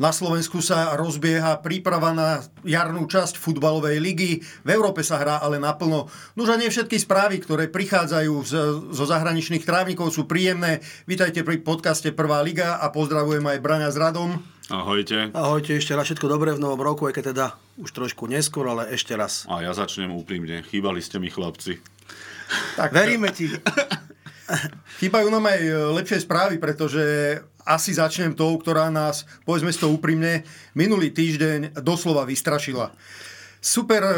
Na Slovensku sa rozbieha príprava na jarnú časť futbalovej ligy. V Európe sa hrá ale naplno. Nož a nie všetky správy, ktoré prichádzajú z, zo zahraničných trávnikov sú príjemné. Vítajte pri podcaste Prvá liga a pozdravujem aj Braňa s Radom. Ahojte. Ahojte, ešte raz všetko dobré v novom roku, aj keď teda už trošku neskôr, ale ešte raz. A ja začnem úprimne. Chýbali ste mi chlapci. Tak, Veríme ti. Chýbajú nám aj lepšie správy, pretože asi začnem tou, ktorá nás, povedzme si to úprimne, minulý týždeň doslova vystrašila. Super, eh,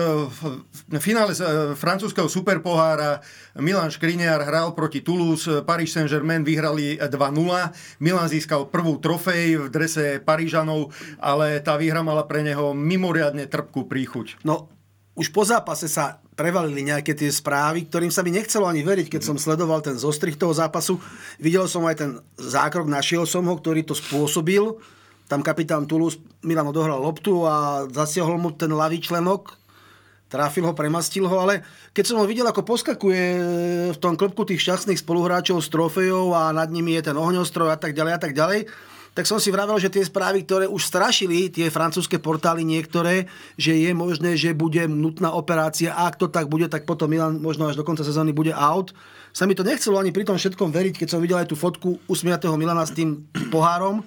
v finále eh, francúzského superpohára Milan Škriniar hral proti Toulouse, Paris Saint-Germain vyhrali 2-0, Milan získal prvú trofej v drese Parížanov, ale tá výhra mala pre neho mimoriadne trpkú príchuť. No, už po zápase sa prevalili nejaké tie správy, ktorým sa mi nechcelo ani veriť, keď som sledoval ten zostrih toho zápasu. Videl som aj ten zákrok, našiel som ho, ktorý to spôsobil. Tam kapitán Toulouse Milan odohral loptu a zasiahol mu ten ľavý členok, trafil ho, premastil ho, ale keď som ho videl, ako poskakuje v tom klopku tých šťastných spoluhráčov s trofejou a nad nimi je ten ohňostroj a tak ďalej a tak ďalej, tak som si vravel, že tie správy, ktoré už strašili tie francúzske portály niektoré, že je možné, že bude nutná operácia a ak to tak bude, tak potom Milan možno až do konca sezóny bude out. Sa mi to nechcelo ani pri tom všetkom veriť, keď som videl aj tú fotku usmiatého Milana s tým pohárom.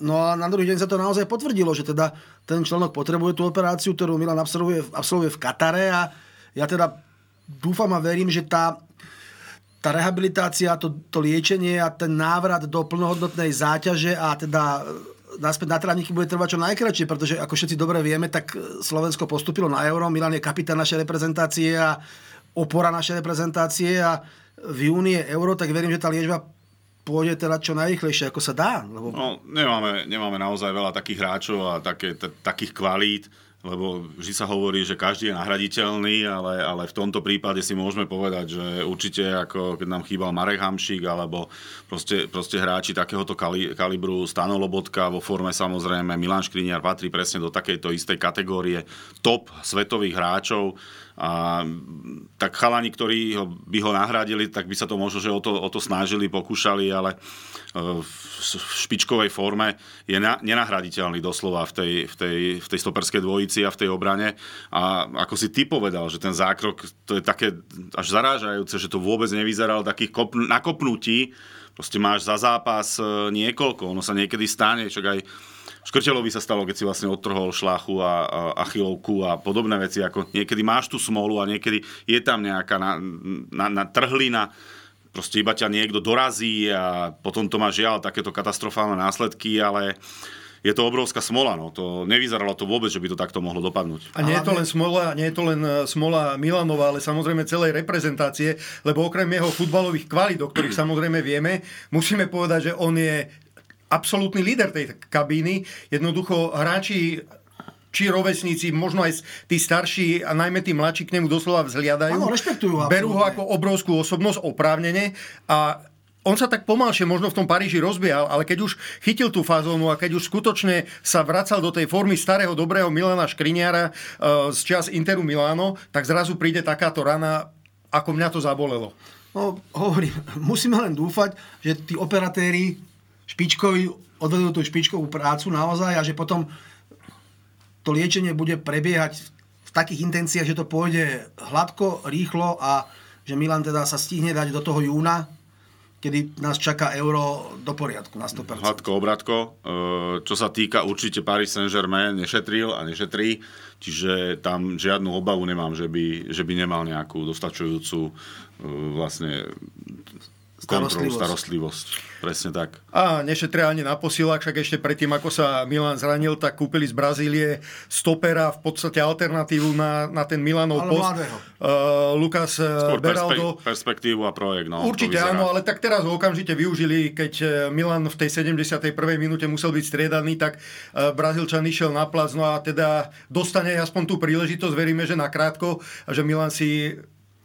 No a na druhý deň sa to naozaj potvrdilo, že teda ten členok potrebuje tú operáciu, ktorú Milan absolvuje, absolvuje v Katare a ja teda dúfam a verím, že tá tá rehabilitácia, to, to liečenie a ten návrat do plnohodnotnej záťaže a teda e, naspäť na trávniky bude trvať čo najkračšie, pretože ako všetci dobre vieme, tak e, Slovensko postupilo na euro, Milan je kapitán našej reprezentácie a opora našej reprezentácie a v júni je euro, tak verím, že tá liečba pôjde teda čo najrychlejšie, ako sa dá. Lebo... No, nemáme, nemáme naozaj veľa takých hráčov a také, t- takých kvalít, lebo vždy sa hovorí, že každý je nahraditeľný, ale, ale v tomto prípade si môžeme povedať, že určite ako keď nám chýbal Marek Hamšík alebo proste, proste hráči takéhoto kali, kalibru Stano Lobotka vo forme samozrejme Milan Škriniar patrí presne do takejto istej kategórie top svetových hráčov a tak chalani, ktorí ho, by ho nahradili, tak by sa to možno, že o to, o to snažili, pokúšali, ale v špičkovej forme je na, nenahraditeľný doslova v tej, v, tej, v tej stoperskej dvojici a v tej obrane. A ako si ty povedal, že ten zákrok, to je také až zarážajúce, že to vôbec nevyzeral takých kopn- nakopnutí. Proste máš za zápas e, niekoľko, ono sa niekedy stane, však aj Škrtelovi sa stalo, keď si vlastne odtrhol šlachu a, a achilovku a podobné veci, ako niekedy máš tú smolu a niekedy je tam nejaká na, na, na trhlina, proste iba ťa niekto dorazí a potom to má žiaľ takéto katastrofálne následky, ale je to obrovská smola. No. To nevyzeralo to vôbec, že by to takto mohlo dopadnúť. A nie je to len smola, nie je to len e, smola Milanova, ale samozrejme celej reprezentácie, lebo okrem jeho futbalových kvalít, o ktorých samozrejme vieme, musíme povedať, že on je absolútny líder tej kabíny. Jednoducho hráči či rovesníci, možno aj tí starší a najmä tí mladší k nemu doslova vzhliadajú. Áno, rešpektujú. Berú ho ako obrovskú osobnosť oprávnene a on sa tak pomalšie možno v tom Paríži rozbiehal, ale keď už chytil tú fazónu a keď už skutočne sa vracal do tej formy starého dobrého Milana Škriniara uh, z čas Interu Miláno, tak zrazu príde takáto rana, ako mňa to zabolelo. No, hovorím, musíme len dúfať, že tí operatéri špičkovi odvedú tú špičkovú prácu naozaj a že potom to liečenie bude prebiehať v takých intenciách, že to pôjde hladko, rýchlo a že Milan teda sa stihne dať do toho júna, kedy nás čaká euro do poriadku na 100%. Hladko, obratko. E, čo sa týka určite Paris Saint-Germain, nešetril a nešetrí, čiže tam žiadnu obavu nemám, že by, že by nemal nejakú dostačujúcu e, vlastne starostlivosť. starostlivosť. Presne tak. A nešetria ani na posilách, však ešte predtým, ako sa Milan zranil, tak kúpili z Brazílie stopera, v podstate alternatívu na, na ten Milanov Ale post. mladého. Uh, Lukas uh, Skôr Beraldo. perspe- perspektívu a projekt. No, Určite áno, ale tak teraz ho okamžite využili, keď eh, Milan v tej 71. minúte musel byť striedaný, tak eh, Brazílčan išiel na plac, no a teda dostane aspoň tú príležitosť, veríme, že na krátko, a že Milan si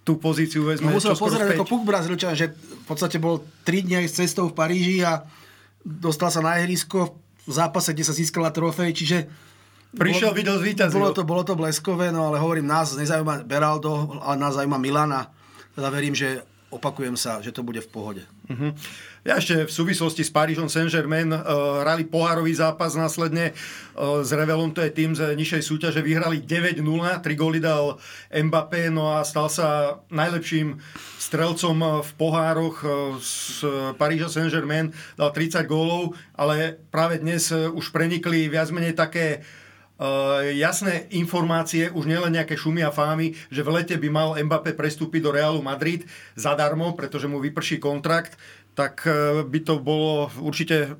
tú pozíciu vezme No musel pozerať späť. ako puk Brazílčan, že v podstate bol 3 dní aj s cestou v Paríži a dostal sa na ihrisko v zápase, kde sa získala trofej, čiže Prišiel, bolo, videl, zvíťazil. Bolo to, bolo to bleskové, no ale hovorím, nás nezaujíma Beraldo, ale nás zaujíma Milan a teda verím, že opakujem sa, že to bude v pohode. Mhm. Ja ešte v súvislosti s Parížom Saint-Germain uh, hrali pohárový zápas následne uh, s Revelom, to je tým z nižšej súťaže, vyhrali 9-0, 3 góly dal Mbappé, no a stal sa najlepším strelcom uh, v pohároch z Paríža Saint-Germain, dal 30 gólov, ale práve dnes už prenikli viac menej také Uh, jasné informácie, už nielen nejaké šumy a fámy, že v lete by mal Mbappé prestúpiť do Realu Madrid zadarmo, pretože mu vyprší kontrakt, tak uh, by to bolo určite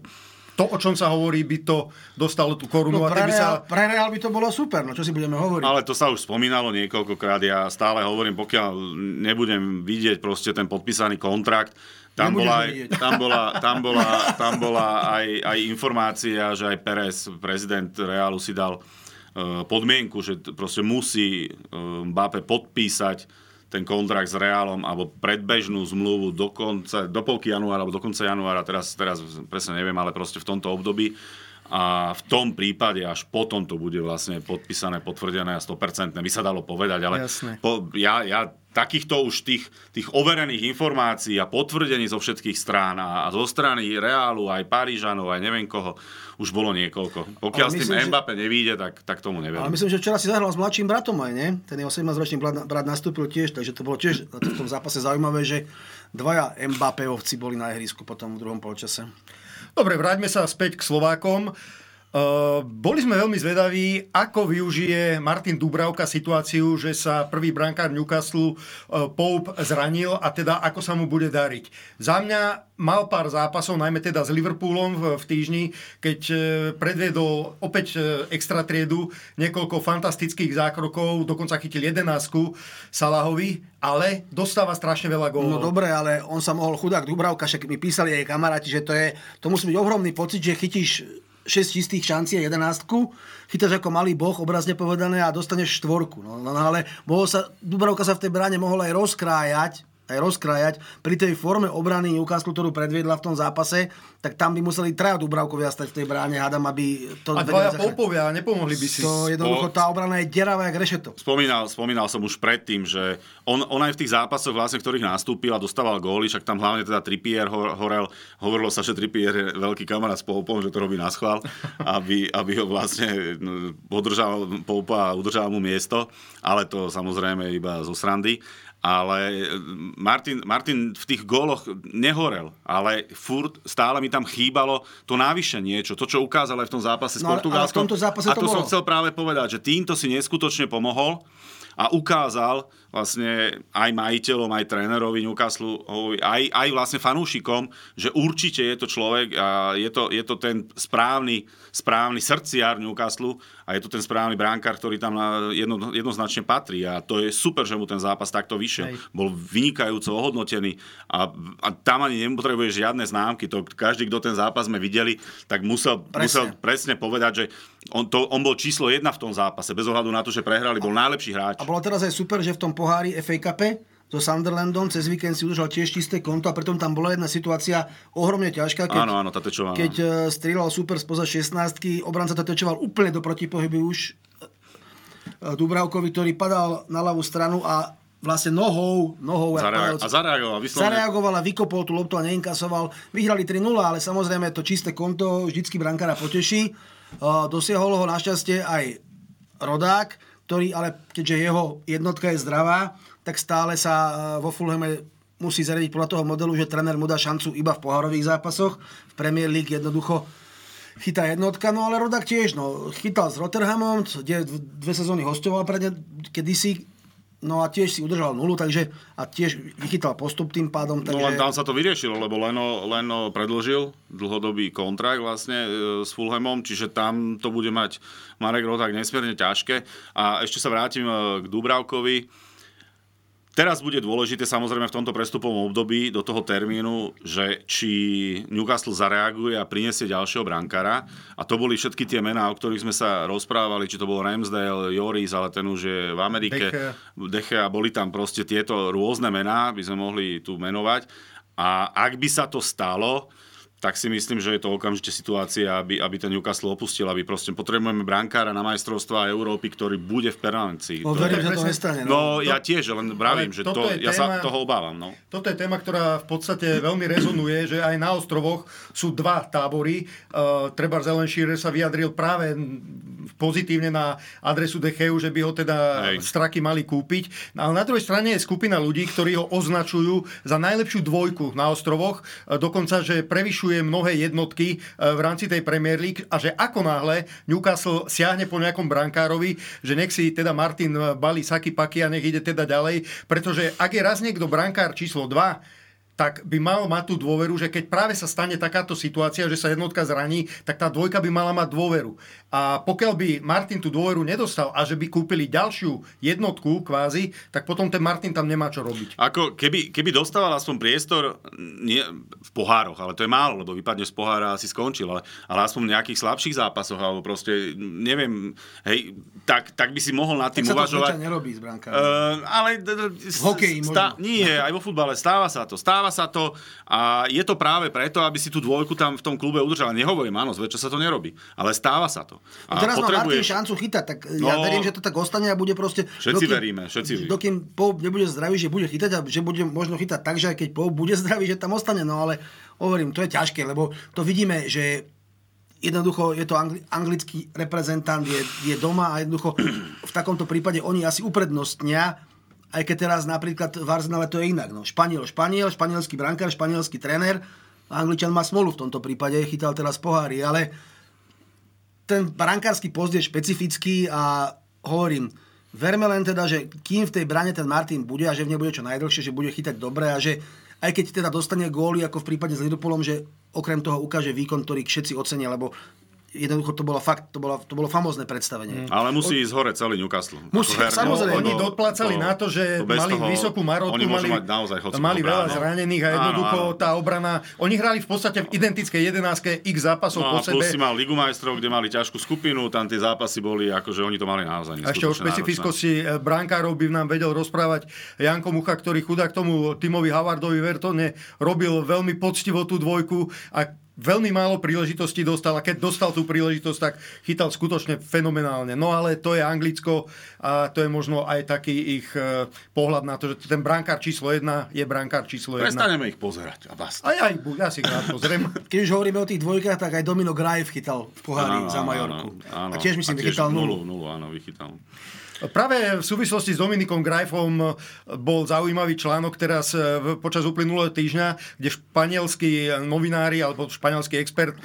to, o čom sa hovorí, by to dostalo tú korunu. No, a pre, by Real, sa... pre Real by to bolo super, no čo si budeme hovoriť. Ale to sa už spomínalo niekoľkokrát. Ja stále hovorím, pokiaľ nebudem vidieť proste ten podpísaný kontrakt, tam bola, aj, tam bola, tam bola, tam bola aj, aj informácia, že aj Perez, prezident Realu, si dal eh, podmienku, že proste musí eh, Mbappé podpísať ten kontrakt s Realom alebo predbežnú zmluvu do, konca, do polky januára alebo do konca januára, teraz, teraz presne neviem, ale proste v tomto období. A v tom prípade až potom to bude vlastne podpísané, potvrdené a 100%. By sa dalo povedať, ale Jasné. po, ja, ja takýchto už tých, tých overených informácií a potvrdení zo všetkých strán a, a zo strany Reálu, aj Parížanov, aj neviem koho, už bolo niekoľko. Pokiaľ Ale s tým myslím, že- Mbappé nevíde, tak, tak tomu Ale neverím. myslím, že včera si zahral s mladším bratom aj, nie? Ten jeho 17-ročný brat, brat nastúpil tiež, takže to bolo tiež na tom zápase zaujímavé, že dvaja Mbappéovci boli na ihrisku potom v druhom polčase. Dobre, vráťme sa späť k Slovákom. Uh, boli sme veľmi zvedaví, ako využije Martin Dubravka situáciu, že sa prvý brankár Newcastle uh, Pope zranil a teda ako sa mu bude dariť. Za mňa mal pár zápasov, najmä teda s Liverpoolom v, týždni, keď uh, predviedol opäť extra triedu, niekoľko fantastických zákrokov, dokonca chytil jedenásku Salahovi, ale dostáva strašne veľa gólov. No dobre, ale on sa mohol chudák Dubravka, však mi písali aj kamaráti, že to je, to musí byť ohromný pocit, že chytíš 6 čistých šancí a 11, chytáš ako malý boh, obrazne povedané, a dostaneš štvorku. No, no, ale mohol sa, Dubravka sa v tej bráne mohol aj rozkrájať, aj rozkrájať. Pri tej forme obrany Newcastle, ktorú predviedla v tom zápase, tak tam by museli traja Dubravkovia stať v tej bráne, hádam, aby to... a dvaja. Popovia, nepomohli by si. To jednoducho, tá obrana je deravá jak rešeto. Spomínal, spomínal som už predtým, že on, on aj v tých zápasoch, vlastne, v ktorých nastúpil a dostával góly, však tam hlavne teda Trippier hor- horel. Hovorilo sa, že Trippier je veľký kamarát s Poupom, že to robí na schvál, aby, aby ho vlastne no, podržal Poupa a udržal mu miesto, ale to samozrejme iba zo srandy. Ale Martin, Martin v tých góloch nehorel, ale furt stále mi tam chýbalo to návyše niečo, to, čo ukázal aj v tom zápase s No ale- v Portugalskom. tomto zápase a to to som bolo. chcel práve povedať, že týmto si neskutočne pomohol a ukázal vlastne aj majiteľom, aj trénerovi Newcastle, aj, aj vlastne fanúšikom, že určite je to človek a je to, je to ten správny, správny srdciar Newcastle a je to ten správny bránkár, ktorý tam jedno, jednoznačne patrí a to je super, že mu ten zápas takto vyšiel. Hej. Bol vynikajúco ohodnotený a, a tam ani nepotrebuje žiadne známky. To každý, kto ten zápas sme videli, tak musel Presne. musel presne povedať, že on, to, on bol číslo jedna v tom zápase, bez ohľadu na to, že prehrali, bol najlepší hráč. A bolo teraz aj super, že v tom pohári FA Cup so Sunderlandom cez víkend si udržal tiež čisté konto a preto tam bola jedna situácia ohromne ťažká, keď, Áno, áno, Tatečová. áno. keď eh, strieľal super spoza 16 obranca to tečoval úplne do protipohyby už eh, Dubravkovi, ktorý padal na ľavú stranu a vlastne nohou, nohou Zareag- a zareagoval. Vyslovene, zareagoval a vykopol tú loptu a neinkasoval. Vyhrali 3-0, ale samozrejme to čisté konto vždycky brankára poteší. Uh, Dosiahol ho našťastie aj Rodák, ktorý ale keďže jeho jednotka je zdravá, tak stále sa uh, vo Fulhame musí zariadiť podľa toho modelu, že tréner mu dá šancu iba v pohárových zápasoch. V Premier League jednoducho chytá jednotka, no ale Rodak tiež, no, chytal s Rotherhamom, kde dve sezóny hostoval pre ne, kedysi, No a tiež si udržal nulu, takže a tiež vychytal postup tým pádom. Takže... No len tam sa to vyriešilo, lebo Leno, Leno predložil dlhodobý kontrakt vlastne e, s Fulhamom, čiže tam to bude mať Marek Roták nesmierne ťažké. A ešte sa vrátim e, k Dubravkovi Teraz bude dôležité samozrejme v tomto prestupovom období do toho termínu, že či Newcastle zareaguje a prinesie ďalšieho brankára. A to boli všetky tie mená, o ktorých sme sa rozprávali, či to bol Ramsdale, Joris, ale ten už je v Amerike. Deche. a boli tam proste tieto rôzne mená, by sme mohli tu menovať. A ak by sa to stalo, tak si myslím, že je to okamžite situácia, aby, aby ten Newcastle opustil, aby proste potrebujeme brankára na majstrovstvá Európy, ktorý bude v permanencii. No, verím, že to nestane. No, no ja tiež, len vravím, že to, ja téma, sa toho obávam. No. Toto je téma, ktorá v podstate veľmi rezonuje, že aj na ostrovoch sú dva tábory. Uh, treba Zelen sa vyjadril práve pozitívne na adresu Decheu, že by ho teda Hej. straky mali kúpiť. Ale na druhej strane je skupina ľudí, ktorí ho označujú za najlepšiu dvojku na ostrovoch. Uh, dokonca, že prevyšuje obsluhuje mnohé jednotky e, v rámci tej Premier League a že ako náhle Newcastle siahne po nejakom brankárovi, že nech si teda Martin balí saky paky a nech ide teda ďalej, pretože ak je raz niekto brankár číslo 2, tak by mal mať tú dôveru, že keď práve sa stane takáto situácia, že sa jednotka zraní, tak tá dvojka by mala mať dôveru. A pokiaľ by Martin tú dôveru nedostal a že by kúpili ďalšiu jednotku kvázi, tak potom ten Martin tam nemá čo robiť. Ako keby, keby dostával aspoň priestor nie, v pohároch, ale to je málo, lebo vypadne z pohára a asi skončil, ale, ale aspoň v nejakých slabších zápasoch, alebo proste, neviem, hej, tak, tak by si mohol nad tým tak uvažovať. Sa to nerobí s Uh, ale... V hokeji stá, Nie, aj vo futbale stáva sa to. Stáva sa to a je to práve preto, aby si tú dvojku tam v tom klube udržal. Nehovorím, áno, zväčša sa to nerobí, ale stáva sa to. A teraz potrebuješ... má Martin šancu chytať, tak no, ja verím, že to tak ostane a bude proste... Všetci dokým, veríme, všetci veríme. Dokým Pope nebude zdravý, že bude chytať a že bude možno chytať tak, že aj keď Pope bude zdravý, že tam ostane. No ale hovorím, to je ťažké, lebo to vidíme, že jednoducho je to angli- anglický reprezentant, je, je doma a jednoducho v takomto prípade oni asi uprednostnia aj keď teraz napríklad v Arsenale to je inak. No, Španiel, Španiel, španielský brankár, španielský tréner. Angličan má smolu v tomto prípade, chytal teraz pohári, ale ten brankársky post je špecifický a hovorím, verme len teda, že kým v tej brane ten Martin bude a že v nej bude čo najdlhšie, že bude chytať dobre a že aj keď teda dostane góly, ako v prípade s Liverpoolom, že okrem toho ukáže výkon, ktorý všetci ocenia, lebo jednoducho to bolo fakt, to bolo, to bolo famózne predstavenie. Mm. Ale musí ísť hore celý Newcastle. Musí, samozrejme. Oni doplácali to, na to, že to mali toho, vysokú marotku, mali, mať naozaj mali veľa zranených a jednoducho áno, áno. tá obrana, oni hrali v podstate v identickej jedenáctke x zápasov no, po sebe. Plus si mal Ligu majstrov, kde mali ťažkú skupinu, tam tie zápasy boli, akože oni to mali naozaj A ešte o špecifickosti náročné. brankárov by nám vedel rozprávať Janko Mucha, ktorý chudák tomu Timovi Havardovi Vertone robil veľmi poctivo tú dvojku a veľmi málo príležitostí dostal a keď dostal tú príležitosť, tak chytal skutočne fenomenálne. No ale to je Anglicko a to je možno aj taký ich e, pohľad na to, že ten brankár číslo 1 je brankár číslo 1. Prestaneme ich pozerať a basta. Aj, aj, ja si rád pozriem. Keď už hovoríme o tých dvojkách, tak aj Domino Graif chytal v pohári za Majorku. Áno, áno, a tiež myslím, že chytal nulu. Nulu, nulu áno, vychytal. Práve v súvislosti s Dominikom Grajfom bol zaujímavý článok teraz e, počas uplynulého týždňa, kde španielskí novinári alebo španielský expert e,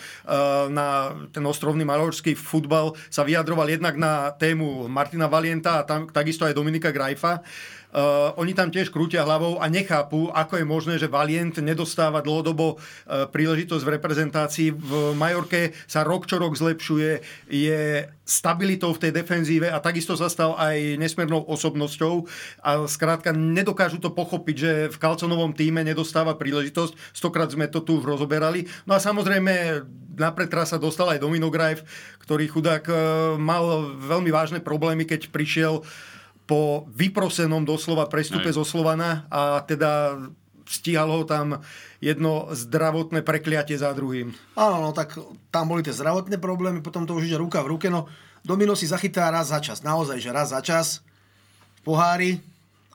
na ten ostrovný malorský futbal sa vyjadroval jednak na tému Martina Valienta a tam, takisto aj Dominika Grajfa. Uh, oni tam tiež krútia hlavou a nechápu, ako je možné, že Valient nedostáva dlhodobo uh, príležitosť v reprezentácii. V Majorke sa rok čo rok zlepšuje, je stabilitou v tej defenzíve a takisto sa stal aj nesmiernou osobnosťou a skrátka nedokážu to pochopiť, že v Kalconovom týme nedostáva príležitosť. Stokrát sme to tu rozoberali. No a samozrejme na sa dostal aj Domino Grajf, ktorý chudák uh, mal veľmi vážne problémy, keď prišiel po vyprosenom doslova prestupe Aj. zo Slovana a teda stíhalo ho tam jedno zdravotné prekliatie za druhým. Áno, no tak tam boli tie zdravotné problémy, potom to už ide ruka v ruke. No, Domino si zachytá raz za čas, naozaj, že raz za čas v pohári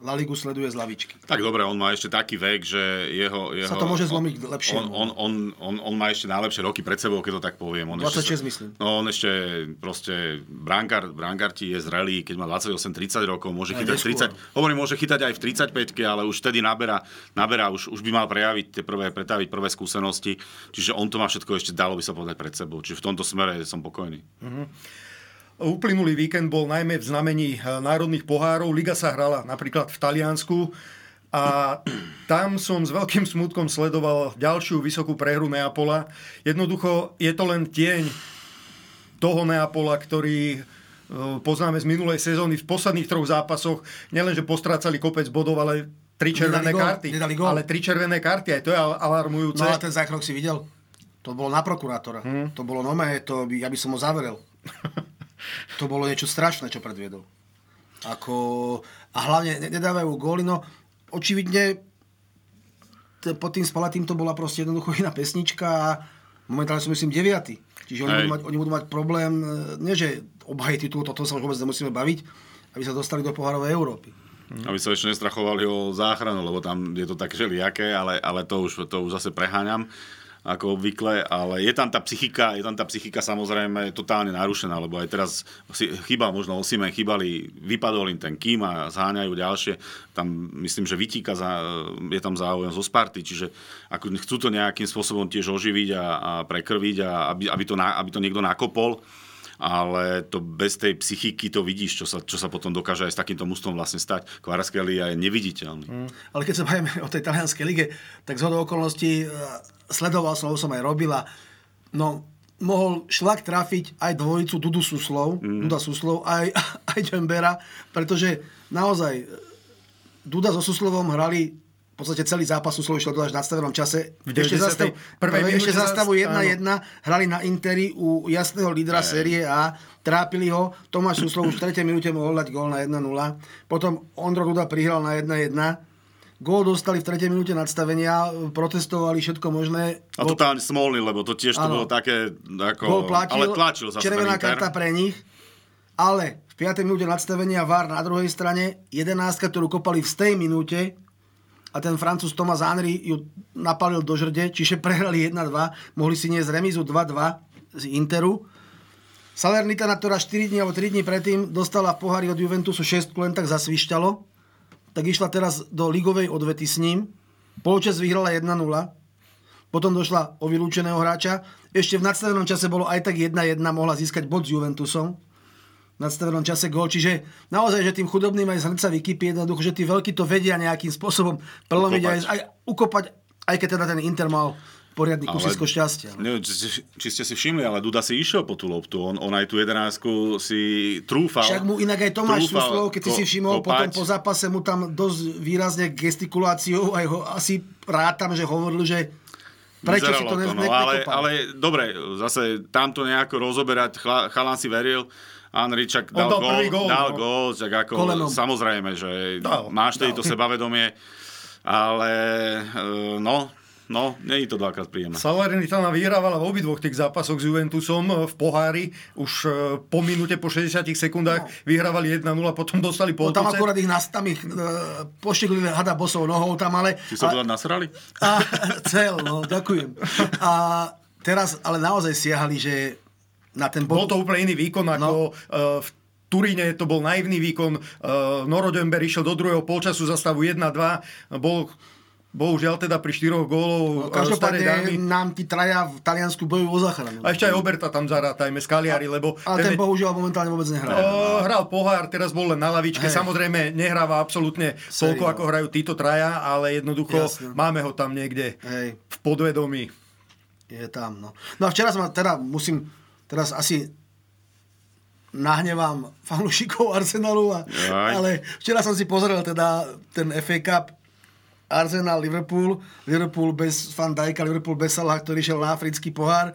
La Ligu sleduje z lavičky. Tak dobre, on má ešte taký vek, že jeho... jeho Sa to môže zlomiť lepšie. On, on, on, on, on má ešte najlepšie roky pred sebou, keď to tak poviem. On 26 ešte, myslím. No on ešte proste, brankár, brankár ti je zrelý, keď má 28-30 rokov, môže chytať neskôr. 30, hovorím, môže chytať aj v 35 ale už vtedy naberá, naberá už, už by mal prejaviť tie prvé, pretaviť prvé skúsenosti, čiže on to má všetko ešte, dalo by sa povedať pred sebou. Čiže v tomto smere som pokojný. Uh-huh. Uplynulý víkend bol najmä v znamení eh, národných pohárov. Liga sa hrala napríklad v Taliansku a tam som s veľkým smutkom sledoval ďalšiu vysokú prehru Neapola. Jednoducho je to len tieň toho Neapola, ktorý Eh, poznáme z minulej sezóny v posledných troch zápasoch, nielenže postrácali kopec bodov, ale tri červené Nedali karty. nedali. Ale tri červené karty, aj to je al- alarmujúce. No a ten zákrok si videl? To bolo na prokurátora. Hm. To bolo nové, to by, ja by som ho zavrel. to bolo niečo strašné, čo predviedol. Ako, a hlavne ne- nedávajú góly, no očividne t- pod tým spalatým to bola proste jednoducho iná pesnička a momentálne som myslím deviaty. Čiže oni budú, mať, oni budú mať problém, e, nie že obhajiť titul, toto sa už vôbec nemusíme baviť, aby sa dostali do pohárovej Európy. Aby sa ešte nestrachovali o záchranu, lebo tam je to tak všelijaké, ale, ale to, už, to už zase preháňam ako obvykle, ale je tam tá psychika, je tam tá psychika samozrejme totálne narušená, lebo aj teraz si chýbal možno Osimen, chýbali, vypadol im ten kým a zháňajú ďalšie. Tam myslím, že vytíka za, je tam záujem zo Sparty, čiže ako chcú to nejakým spôsobom tiež oživiť a, a prekrviť, a aby, aby, to na, aby to niekto nakopol ale to bez tej psychiky to vidíš, čo sa, čo sa potom dokáže aj s takýmto mústvom vlastne stať. Kvaratskhelia je neviditeľný. Mm. Ale keď sa bavíme o tej talianskej lige, tak z hodou okolností e, sledoval som, som aj robila, no mohol šlak trafiť aj dvojicu Dudu Suslov, mm. Duda Suslov, aj, aj Džembera, pretože naozaj e, Duda so Suslovom hrali v podstate celý zápas išiel až v nadstavenom čase. V Ešte, 91. zastav, prvej ešte zastavu zas- 1-1, hrali na Interi u jasného lídra série A, trápili ho, Tomáš Suslov už v 3. minúte mohol dať gól na 1-0, potom Ondro Duda prihral na 1-1, Gól dostali v 3. minúte nadstavenia, protestovali všetko možné. A Gól- totálne smolný, lebo to tiež to Áno. bolo také, ako, platil, ale tlačil zase červená karta pre nich, ale v 5. minúte nadstavenia VAR na druhej strane, 11, ktorú kopali v tej minúte a ten francúz Thomas Henry ju napalil do žrde, čiže prehrali 1-2, mohli si niesť remizu 2-2 z Interu. Salernitana, ktorá 4 dní alebo 3 dní predtým dostala v pohári od Juventusu 6 len tak zasvišťalo, tak išla teraz do ligovej odvety s ním. Polčas vyhrala 1-0, potom došla o vylúčeného hráča. Ešte v nadstavenom čase bolo aj tak 1-1, mohla získať bod s Juventusom. Nadstavenom čase gól. Čiže naozaj, že tým chudobným aj z hrnca vykypí jednoducho, že tí veľkí to vedia nejakým spôsobom prelomiť aj, aj ukopať, aj keď teda ten Inter mal poriadny kusisko šťastia. no. Neviem, či, či ste si všimli, ale Duda si išiel po tú loptu. On, on aj tú jedenáctku si trúfal. Však mu inak aj Tomáš Suslov, keď si si ko- všimol, potom kopať. po zápase mu tam dosť výrazne gestikuláciou, aj ho asi rátam, že hovoril, že prečo si Vyzeralo to, ne, no, ale, ale dobre, zase tamto nejako rozoberať, chla, chalán si veril, Anričak dal, dal gól, gól, dal no. gól, tak ako, Kolenom. samozrejme, že Dal, máš tedy dal. to sebavedomie, ale e, no, no, nie je to dvakrát príjemné. Salernitana vyhrávala v obidvoch tých zápasoch s Juventusom v pohári. Už e, po minúte, po 60 sekundách vyhrávali 1-0, potom dostali No, tam akurát ich, nas, tam ich e, hada bosou nohou tam, ale... Ty sa to nasrali? A, cel, no, ďakujem. A teraz ale naozaj siahali, že na ten Bol bod... to úplne iný výkon ako no. v Turíne, to bol naivný výkon. Uh, Noro Dömber išiel do druhého polčasu za stavu 1-2. Bol bohužiaľ teda pri štyroch gólov no, dámy. Každopádne nám tí traja v Taliansku bojujú o záchranu. A ešte aj Oberta tam zarátajme, Skaliari, lebo... Ale ten je- bohužiaľ momentálne vôbec nehrá. O, hral pohár, teraz bol len na lavičke. Hej. Samozrejme, nehráva absolútne toľko, ako hrajú títo traja, ale jednoducho Jasne. máme ho tam niekde Hej. v podvedomí. Je tam, no. No a včera som, teda musím, teraz asi nahnevám fanúšikov Arsenalu, a, ale včera som si pozrel teda ten FA Cup Arsenal, Liverpool, Liverpool bez Van Dijka, Liverpool bez Salaha, ktorý šiel na africký pohár.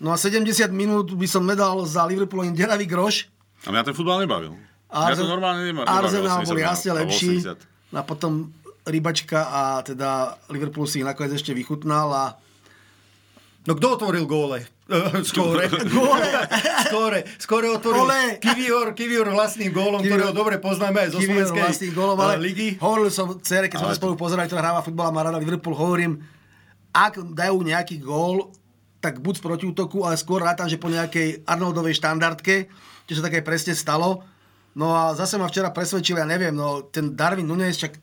No a 70 minút by som nedal za Liverpool ani deravý groš. A mňa ten futbal nebavil. Mňa to normálne nebavil. Arsenal 80 bol jasne lepší. 80. A potom rybačka a teda Liverpool si ich nakoniec ešte vychutnal a No kto otvoril góle? Eh, Skóre. Góle? Skóre. Skóre otvoril. Kivior, Kivior vlastným gólom, Kivior- ktorého dobre poznáme aj zo Kivior slovenskej vlastných gólov, ale eh, ligy. hovoril som cere, keď sme Ale- spolu pozerali, ktorá hráva futbal a má rada Liverpool, hovorím, ak dajú nejaký gól, tak buď z protiútoku, ale skôr rátam, že po nejakej Arnoldovej štandardke, čo sa také presne stalo. No a zase ma včera presvedčil, ja neviem, no ten Darwin Nunes, čak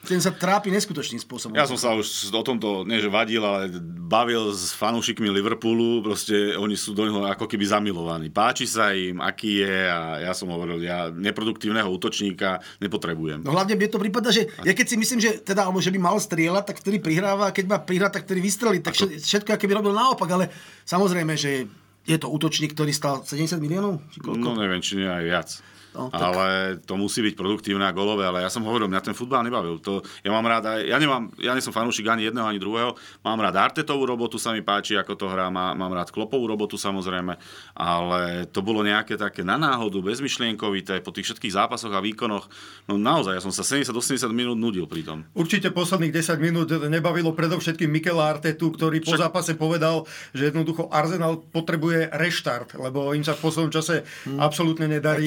ten sa trápi neskutočným spôsobom. Ja som sa už o tomto, nie že vadil, ale bavil s fanúšikmi Liverpoolu, proste oni sú do neho ako keby zamilovaní. Páči sa im, aký je a ja som hovoril, ja neproduktívneho útočníka nepotrebujem. No hlavne mne to prípada, že ja keď si myslím, že teda, alebo že by mal strieľať, tak vtedy prihráva, a keď má prihrať, tak vtedy vystrelí. Tak všetko, aké by robil naopak, ale samozrejme, že je to útočník, ktorý stal 70 miliónov? Či koľko? No neviem, či nie aj viac. No, tak... Ale to musí byť produktívne a golové, ale ja som hovoril, mňa ten futbal nebavil. To, ja mám rád aj, ja, nemám, ja nie som fanúšik ani jedného, ani druhého. Mám rád Artetovú robotu, sa mi páči, ako to hrá. Má, mám rád Klopovú robotu samozrejme, ale to bolo nejaké také na náhodu, bezmyšlienkovité, po tých všetkých zápasoch a výkonoch. No naozaj, ja som sa 70-80 minút nudil pri tom. Určite posledných 10 minút nebavilo predovšetkým Mikela Artetu, ktorý po Však... zápase povedal, že jednoducho Arsenal potrebuje reštart, lebo im sa v poslednom čase hmm. absolútne nedarí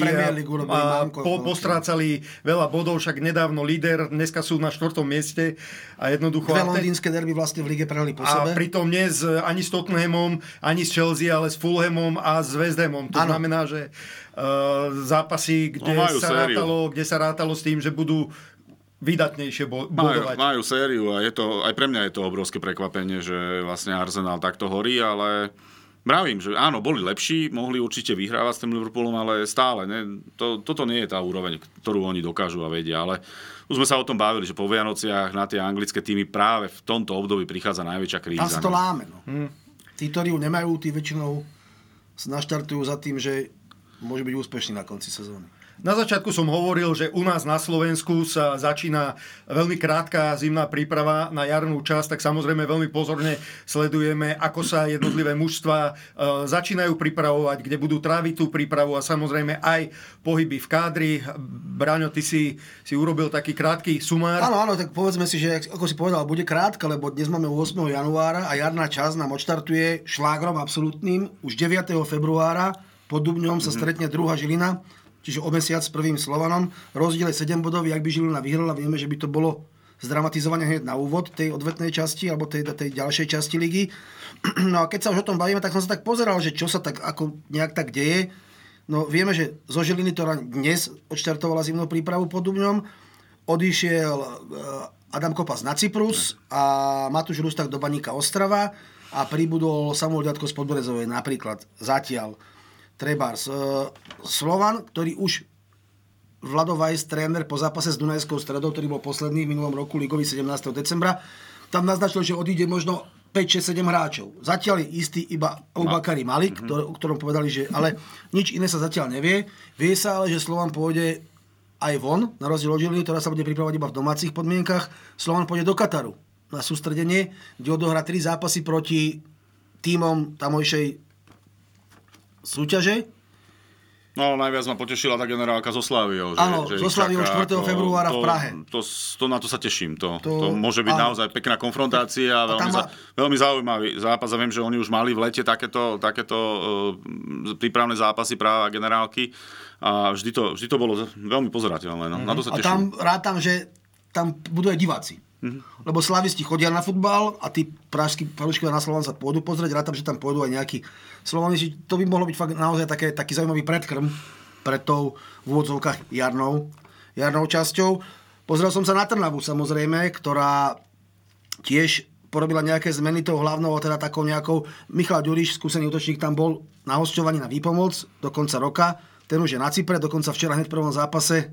urobili a po, postrácali veľa bodov, však nedávno líder, dneska sú na štvrtom mieste a jednoducho... Dve londýnske derby vlastne v lige prehli po sebe. A pritom nie s, ani s Tottenhamom, ani s Chelsea, ale s Fulhamom a s West Hamom. To ano. znamená, že uh, zápasy, kde, no, sa rátalo, kde sa rátalo s tým, že budú vydatnejšie bo- bodovať. Majú, majú sériu a je to, aj pre mňa je to obrovské prekvapenie, že vlastne Arsenal takto horí, ale Mravím, že áno, boli lepší, mohli určite vyhrávať s tým Liverpoolom, ale stále, ne, to, toto nie je tá úroveň, ktorú oni dokážu a vedia, ale už sme sa o tom bavili, že po Vianociach na tie anglické týmy práve v tomto období prichádza najväčšia kríza. Tam sa to láme. No. Hmm. Tí, ktorí ju nemajú, tí väčšinou sa naštartujú za tým, že môže byť úspešný na konci sezóny. Na začiatku som hovoril, že u nás na Slovensku sa začína veľmi krátka zimná príprava na jarnú časť, tak samozrejme veľmi pozorne sledujeme, ako sa jednotlivé mužstva e, začínajú pripravovať, kde budú tráviť tú prípravu a samozrejme aj pohyby v kádri. Braňo, ty si, si urobil taký krátky sumár. Áno, áno, tak povedzme si, že ako si povedal, bude krátka, lebo dnes máme 8. januára a jarná časť nám odštartuje šlágrom absolútnym. Už 9. februára pod Dubňom sa mhm. stretne druhá Žilina čiže o mesiac s prvým Slovanom. Rozdiel je 7 bodov, ak by Žilina vyhrala, vieme, že by to bolo zdramatizovanie hneď na úvod tej odvetnej časti alebo tej, tej ďalšej časti ligy. No a keď sa už o tom bavíme, tak som sa tak pozeral, že čo sa tak ako nejak tak deje. No vieme, že zo Žiliny to dnes odštartovala zimnú prípravu pod Dubňom. Odišiel eh, Adam Kopas na Cyprus a Matúš Rustak do Baníka Ostrava a pribudol Samuel Ďatko z Podborezovej napríklad zatiaľ. Trebárs. E, Slovan, ktorý už Vlado Weiss, tréner po zápase s Dunajskou stredou, ktorý bol posledný v minulom roku ligový 17. decembra, tam naznačil, že odíde možno 5, 6, 7 hráčov. Zatiaľ je istý iba Oubakari Malik, mm-hmm. o ktorom povedali, že ale nič iné sa zatiaľ nevie. Vie sa ale, že Slovan pôjde aj von, na rozdiel od Žiliny, ktorá sa bude pripravovať iba v domácich podmienkach. Slovan pôjde do Kataru na sústredenie, kde odohrá 3 zápasy proti týmom tamojšej súťaže. No najviac ma potešila tá generálka zo Sláviou. Áno, zo Sláviou 4. To, februára to, v Prahe. To, to, na to sa teším. To, to, to môže byť áno. naozaj pekná konfrontácia. A veľmi, za, veľmi zaujímavý zápas. A viem, že oni už mali v lete takéto, takéto uh, prípravné zápasy práva generálky. A vždy to, vždy to bolo veľmi pozerateľné. No. Mm-hmm. Na to sa teším. A tam rátam, že tam budú aj diváci. Mm-hmm. Lebo slavisti chodia na futbal a tí pražskí fanúšikovia na Slovan sa pôjdu pozrieť. Rátam, že tam pôjdu aj nejakí Slovanisti. To by mohlo byť fakt naozaj také, taký zaujímavý predkrm pred tou v úvodzovkách jarnou, jarnou časťou. Pozrel som sa na Trnavu samozrejme, ktorá tiež porobila nejaké zmeny toho hlavnou, teda takou nejakou... Michal Ďuriš, skúsený útočník, tam bol na hosťovaní na výpomoc do konca roka. Ten už je na Cypre, dokonca včera hneď v prvom zápase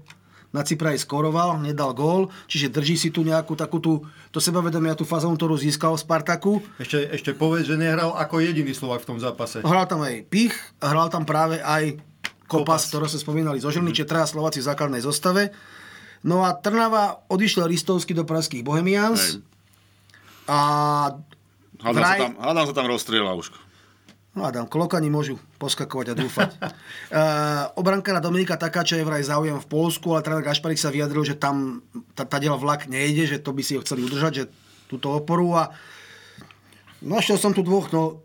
na Cypre aj skoroval, nedal gól, čiže drží si tu nejakú takú tú, to sebavedomie a tú fazonu, ktorú získal v Spartaku. Ešte, ešte povedz, že nehral ako jediný Slovak v tom zápase. Hral tam aj Pich, hral tam práve aj Kopas, Kopas. ktoré sa spomínali zo Žilny, mm. traja Slováci v základnej zostave. No a Trnava odišiel Ristovsky do pražských Bohemians. Hej. A Hádam, vraj... sa tam, hádam sa tam rozstrieľa už. No Adam, klokani môžu poskakovať a dúfať. uh, obrankára Dominika Takáča je vraj záujem v Polsku, ale tréner Gašparik sa vyjadril, že tam tá, tá vlak nejde, že to by si ho chceli udržať, že túto oporu a našiel som tu dvoch, no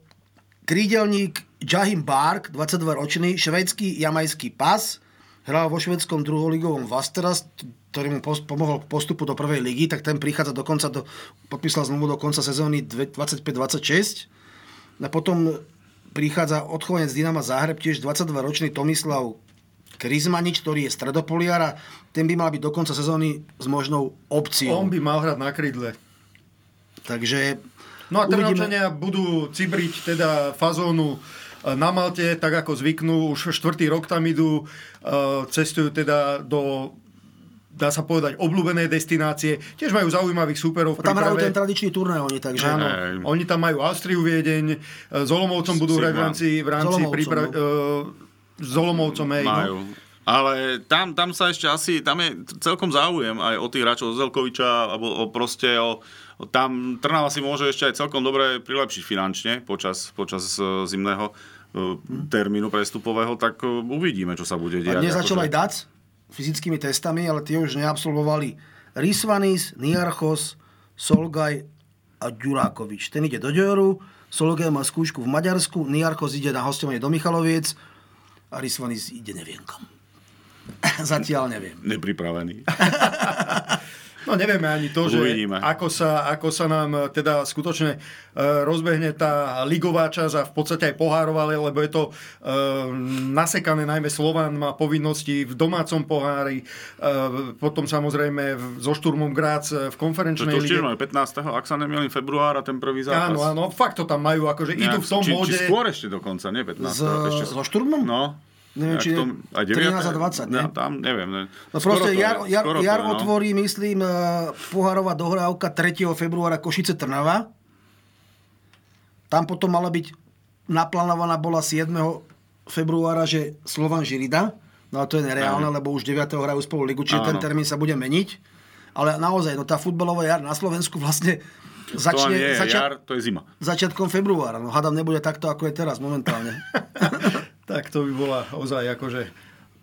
krídelník Jahim Bark, 22-ročný, švedský jamajský pas, hral vo švedskom druholigovom Vasteras, ktorý mu pomohol postupu do prvej ligy, tak ten prichádza do konca, do, podpísal zmluvu do konca sezóny 25-26. A potom prichádza odchovanec Dynama Záhreb, tiež 22-ročný Tomislav Krizmanič, ktorý je stredopoliar a ten by mal byť do konca sezóny s možnou opciou. On by mal hrať na krydle. Takže No a. Trnavčania budú cibriť teda fazónu e, na Malte, tak ako zvyknú, už štvrtý rok tam idú, e, cestujú teda do dá sa povedať, obľúbené destinácie. Tiež majú zaujímavých súperov Tam hrajú ten tradičný turnaj oni, takže... Áno, Hej. oni tam majú Austriu, Viedeň, e, s Olomovcom budú hrať v rámci, v rámci Zolomovcom, príprav... no. e, s Olomovcom, hej. Majú. Ale tam, tam sa ešte asi, tam je celkom záujem aj o tých hráčov Zelkoviča, alebo o proste o, o tam Trnava si môže ešte aj celkom dobre prilepšiť finančne počas, počas e, zimného termínu prestupového, tak uvidíme, čo sa bude A diať. dnes začal Akože- aj DAC fyzickými testami, ale tie už neabsolvovali Risvanis, Niarchos, Solgaj a Ďurákovič. Ten ide do Ďoru, Solgaj má skúšku v Maďarsku, Niarchos ide na hostovanie do Michaloviec a Risvanis ide neviem kam. Zatiaľ neviem. Nepripravený. No nevieme ani to, že Uvidíme. ako sa, ako sa nám e, teda skutočne e, rozbehne tá ligová časť a v podstate aj pohárová, lebo je to e, nasekané, najmä Slovan má povinnosti v domácom pohári, potom samozrejme so Šturmom Grác v konferenčnej to už lige. máme 15. ak sa nemýlim, februára ten prvý zápas. Áno, áno, fakt to tam majú, akože idú v tom či, móde. Či skôr ešte dokonca, nie 15. S, ešte, so Šturmom? No. Neviem, či tom- aj 13 a 20, nie? No, tam neviem. Ne. No proste to je, jar, jar, to jar je, no. otvorí, myslím, eh, pohárová dohrávka 3. februára Košice Trnava. Tam potom mala byť naplánovaná bola 7. februára, že Slovan Žirida. No a to je nereálne, Áno. lebo už 9. hrajú spolu ligu, čiže ten termín sa bude meniť. Ale naozaj, no tá futbalová jar na Slovensku vlastne To začne nie je začia- jar, to je zima. začiatkom februára. No hádam, nebude takto, ako je teraz momentálne. Tak to by bola ozaj akože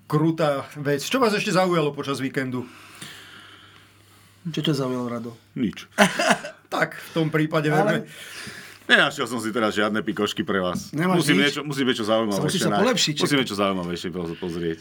krutá vec. Čo vás ešte zaujalo počas víkendu? Čo ťa zaujalo, Rado? Nič. Tak, v tom prípade Ale- verme. Nenašiel som si teraz žiadne pikošky pre vás. Nemáš musím, nič? niečo, musím niečo zaujímavejšie. Musíš sa polepšiť, Musím niečo zaujímavejšie poz- pozrieť.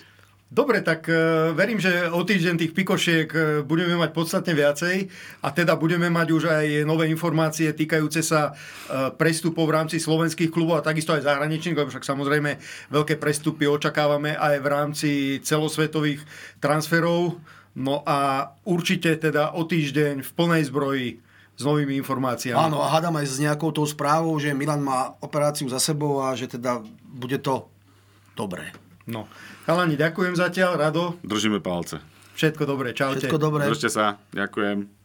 Dobre, tak e, verím, že o týždeň tých pikošiek e, budeme mať podstatne viacej a teda budeme mať už aj nové informácie týkajúce sa e, prestupov v rámci slovenských klubov a takisto aj zahraničných, lebo však samozrejme veľké prestupy očakávame aj v rámci celosvetových transferov. No a určite teda o týždeň v plnej zbroji s novými informáciami. Áno, a hádam aj s nejakou tou správou, že Milan má operáciu za sebou a že teda bude to dobré. No. Chalani, ďakujem zatiaľ, Rado. Držíme palce. Všetko dobré, čaute. Všetko dobré. Držte sa. Ďakujem.